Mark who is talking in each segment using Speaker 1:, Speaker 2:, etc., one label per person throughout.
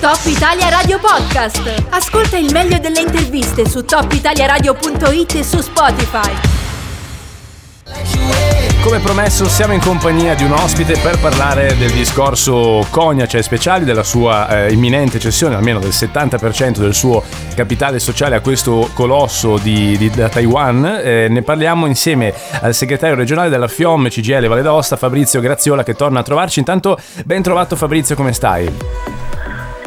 Speaker 1: Top Italia Radio Podcast. Ascolta il meglio delle interviste su topitaliaradio.it e su Spotify.
Speaker 2: Come promesso siamo in compagnia di un ospite per parlare del discorso Cognace cioè Speciali, della sua eh, imminente cessione, almeno del 70% del suo capitale sociale a questo colosso di, di, da Taiwan. Eh, ne parliamo insieme al segretario regionale della FIOM CGL Valle d'Aosta, Fabrizio Graziola, che torna a trovarci. Intanto ben trovato Fabrizio, come stai?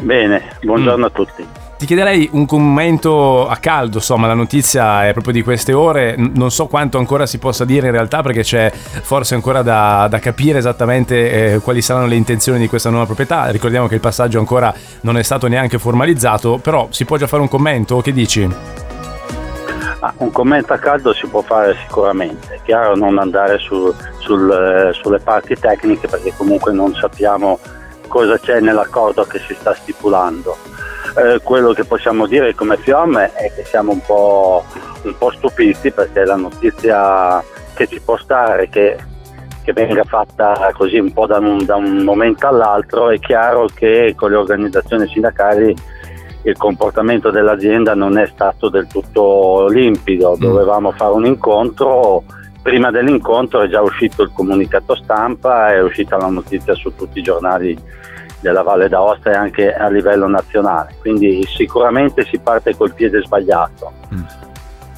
Speaker 3: Bene, buongiorno mm. a tutti.
Speaker 2: Ti chiederei un commento a caldo, insomma la notizia è proprio di queste ore, non so quanto ancora si possa dire in realtà perché c'è forse ancora da, da capire esattamente eh, quali saranno le intenzioni di questa nuova proprietà, ricordiamo che il passaggio ancora non è stato neanche formalizzato, però si può già fare un commento, che dici?
Speaker 3: Ah, un commento a caldo si può fare sicuramente, è chiaro non andare su, sul, eh, sulle parti tecniche perché comunque non sappiamo cosa c'è nell'accordo che si sta stipulando. Eh, quello che possiamo dire come FIOM è che siamo un po', un po', stupiti perché la notizia che ci può stare, che, che venga fatta così un po' da un, da un momento all'altro, è chiaro che con le organizzazioni sindacali il comportamento dell'azienda non è stato del tutto limpido, mm. dovevamo fare un incontro prima dell'incontro è già uscito il comunicato stampa, è uscita la notizia su tutti i giornali della Valle d'Aosta e anche a livello nazionale, quindi sicuramente si parte col piede sbagliato. Mm.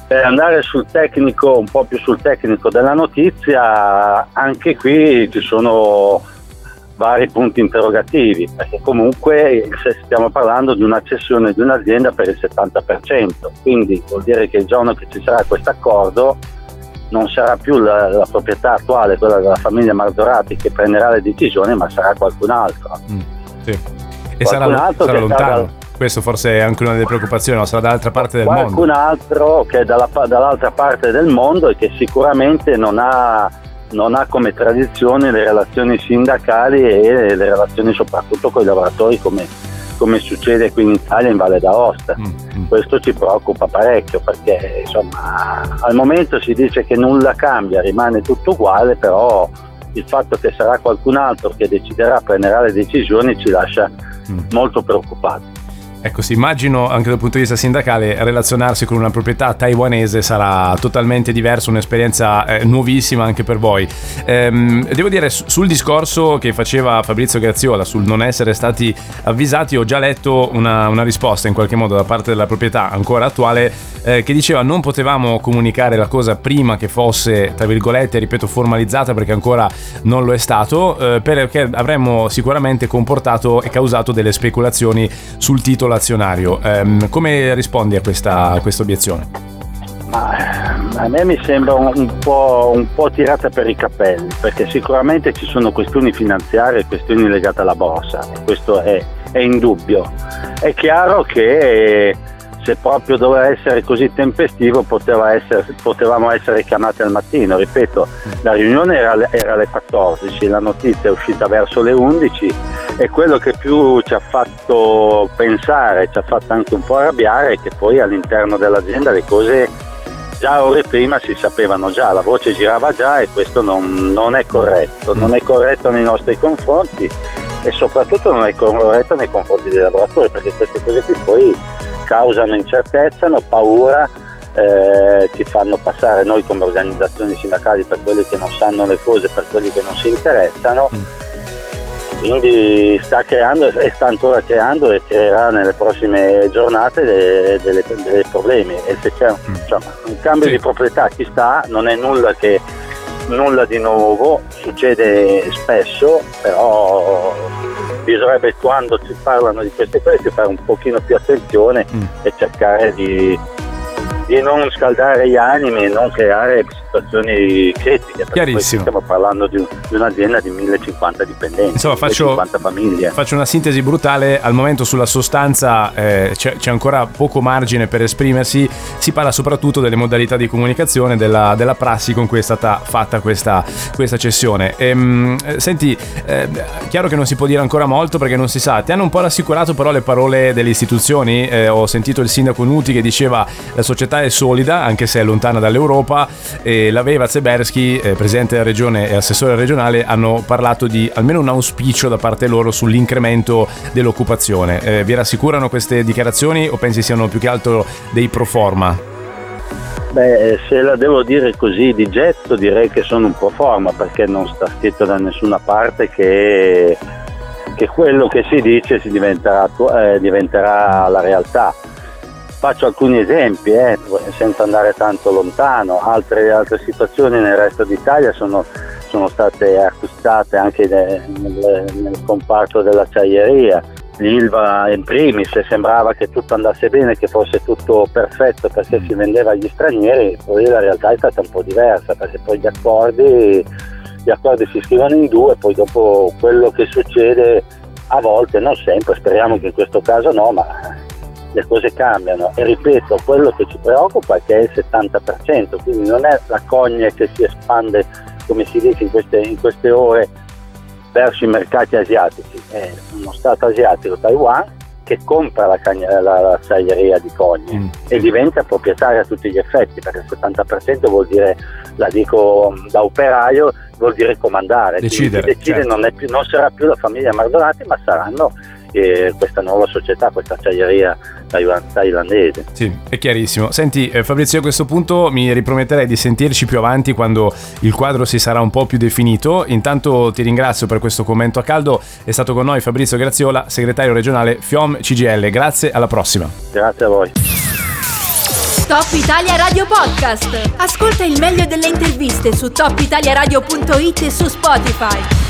Speaker 3: Per andare sul tecnico, un po' più sul tecnico della notizia, anche qui ci sono vari punti interrogativi, perché comunque stiamo parlando di una cessione di un'azienda per il 70%, quindi vuol dire che il giorno che ci sarà questo accordo non sarà più la, la, proprietà attuale, quella della famiglia Marzorati, che prenderà le decisioni, ma sarà qualcun altro. Mm,
Speaker 2: sì. E sarà, sarà lontano. Sarà, Questo forse è anche una delle preoccupazioni, no? sarà dall'altra parte del
Speaker 3: qualcun
Speaker 2: mondo.
Speaker 3: Qualcun altro che è dalla, dall'altra parte del mondo e che sicuramente non ha, non ha come tradizione le relazioni sindacali e le relazioni soprattutto con i lavoratori come come succede qui in Italia in Valle d'Aosta. Mm-hmm. Questo ci preoccupa parecchio perché insomma, al momento si dice che nulla cambia, rimane tutto uguale, però il fatto che sarà qualcun altro che deciderà, prenderà le decisioni ci lascia mm. molto preoccupati.
Speaker 2: Ecco, sì, immagino anche dal punto di vista sindacale relazionarsi con una proprietà taiwanese sarà totalmente diverso, un'esperienza eh, nuovissima anche per voi. Ehm, devo dire, sul discorso che faceva Fabrizio Graziola sul non essere stati avvisati, ho già letto una, una risposta in qualche modo da parte della proprietà ancora attuale eh, che diceva non potevamo comunicare la cosa prima che fosse, tra virgolette, ripeto, formalizzata perché ancora non lo è stato, eh, perché avremmo sicuramente comportato e causato delle speculazioni sul titolo azionario. Um, come rispondi a questa, a questa obiezione?
Speaker 3: a me mi sembra un po', un po', tirata per i capelli, perché sicuramente ci sono questioni finanziarie e questioni legate alla borsa, questo è, è indubbio. È chiaro che se proprio doveva essere così tempestivo essere, potevamo essere chiamati al mattino, ripeto, la riunione era, era, alle 14, la notizia è uscita verso le 11 e quello che più ci ha fatto pensare, ci ha fatto anche un po' arrabbiare è che poi all'interno dell'azienda le cose già ore prima si sapevano già, la voce girava già e questo non, non è corretto, non è corretto nei nostri confronti e soprattutto non è corretto nei confronti dei lavoratori perché queste cose qui poi causano incertezza, hanno paura, eh, ci fanno passare noi come organizzazioni sindacali per quelli che non sanno le cose, per quelli che non si interessano. Mm. Quindi sta creando e sta ancora creando e creerà nelle prossime giornate dei problemi. E se c'è mm. insomma, un cambio sì. di proprietà ci sta, non è nulla che nulla di nuovo, succede spesso, però bisognerebbe quando si parlano di queste cose fare un pochino più attenzione mm. e cercare di, di non scaldare gli animi e non creare situazioni critiche.
Speaker 2: Chiarissimo.
Speaker 3: Stiamo parlando di, di, un'azienda di 1050 dipendenti,
Speaker 2: Insomma, faccio,
Speaker 3: famiglie.
Speaker 2: Faccio una sintesi brutale. Al momento sulla sostanza eh, c'è, c'è, ancora poco margine per esprimersi. Si parla soprattutto delle modalità di comunicazione, della, della prassi con cui è stata fatta questa, questa cessione. Ehm, senti, eh, chiaro che non si può dire ancora molto perché non si sa. Ti hanno un po' rassicurato però le parole delle istituzioni. Eh, ho sentito il sindaco Nuti che diceva la società è solida anche se è lontana dall'Europa. E e la Veva Zeberski, eh, presidente della regione e assessore regionale, hanno parlato di almeno un auspicio da parte loro sull'incremento dell'occupazione. Eh, vi rassicurano queste dichiarazioni o pensi siano più che altro dei pro forma?
Speaker 3: Beh, se la devo dire così di getto direi che sono un po' forma perché non sta scritto da nessuna parte che, che quello che si dice si diventerà, eh, diventerà la realtà. Faccio alcuni esempi, eh, senza andare tanto lontano, altre, altre, situazioni nel resto d'Italia sono, sono state acquistate anche nel, nel comparto dell'acciaieria. l'Ilva in primis sembrava che tutto andasse bene, che fosse tutto perfetto perché si vendeva agli stranieri, poi la realtà è stata un po' diversa perché poi gli accordi, gli accordi si scrivono in due, poi dopo quello che succede a volte, non sempre, speriamo che in questo caso no, ma le cose cambiano e ripeto, quello che ci preoccupa è che è il 70%, quindi non è la cogne che si espande come si dice in queste, in queste ore verso i mercati asiatici. È uno Stato asiatico, Taiwan, che compra la, cagna, la, l'acciaieria di Cogne mm. e diventa proprietaria a tutti gli effetti, perché il 70% vuol dire, la dico da operaio, vuol dire comandare.
Speaker 2: Decidere,
Speaker 3: decide certo. non, più, non, sarà più la famiglia Mardonati, ma saranno eh, questa nuova società, questa acciaieria thailandese.
Speaker 2: Sì, è chiarissimo. Senti eh, Fabrizio, a questo punto mi riprometterei di sentirci più avanti quando il quadro si sarà un po' più definito. Intanto ti ringrazio per questo commento a caldo. È stato con noi Fabrizio Graziola, segretario regionale FIOM CGL. Grazie, alla prossima.
Speaker 3: Grazie a voi.
Speaker 1: Top Italia Radio Podcast. Ascolta il meglio delle interviste su topitaliaradio.it e su Spotify.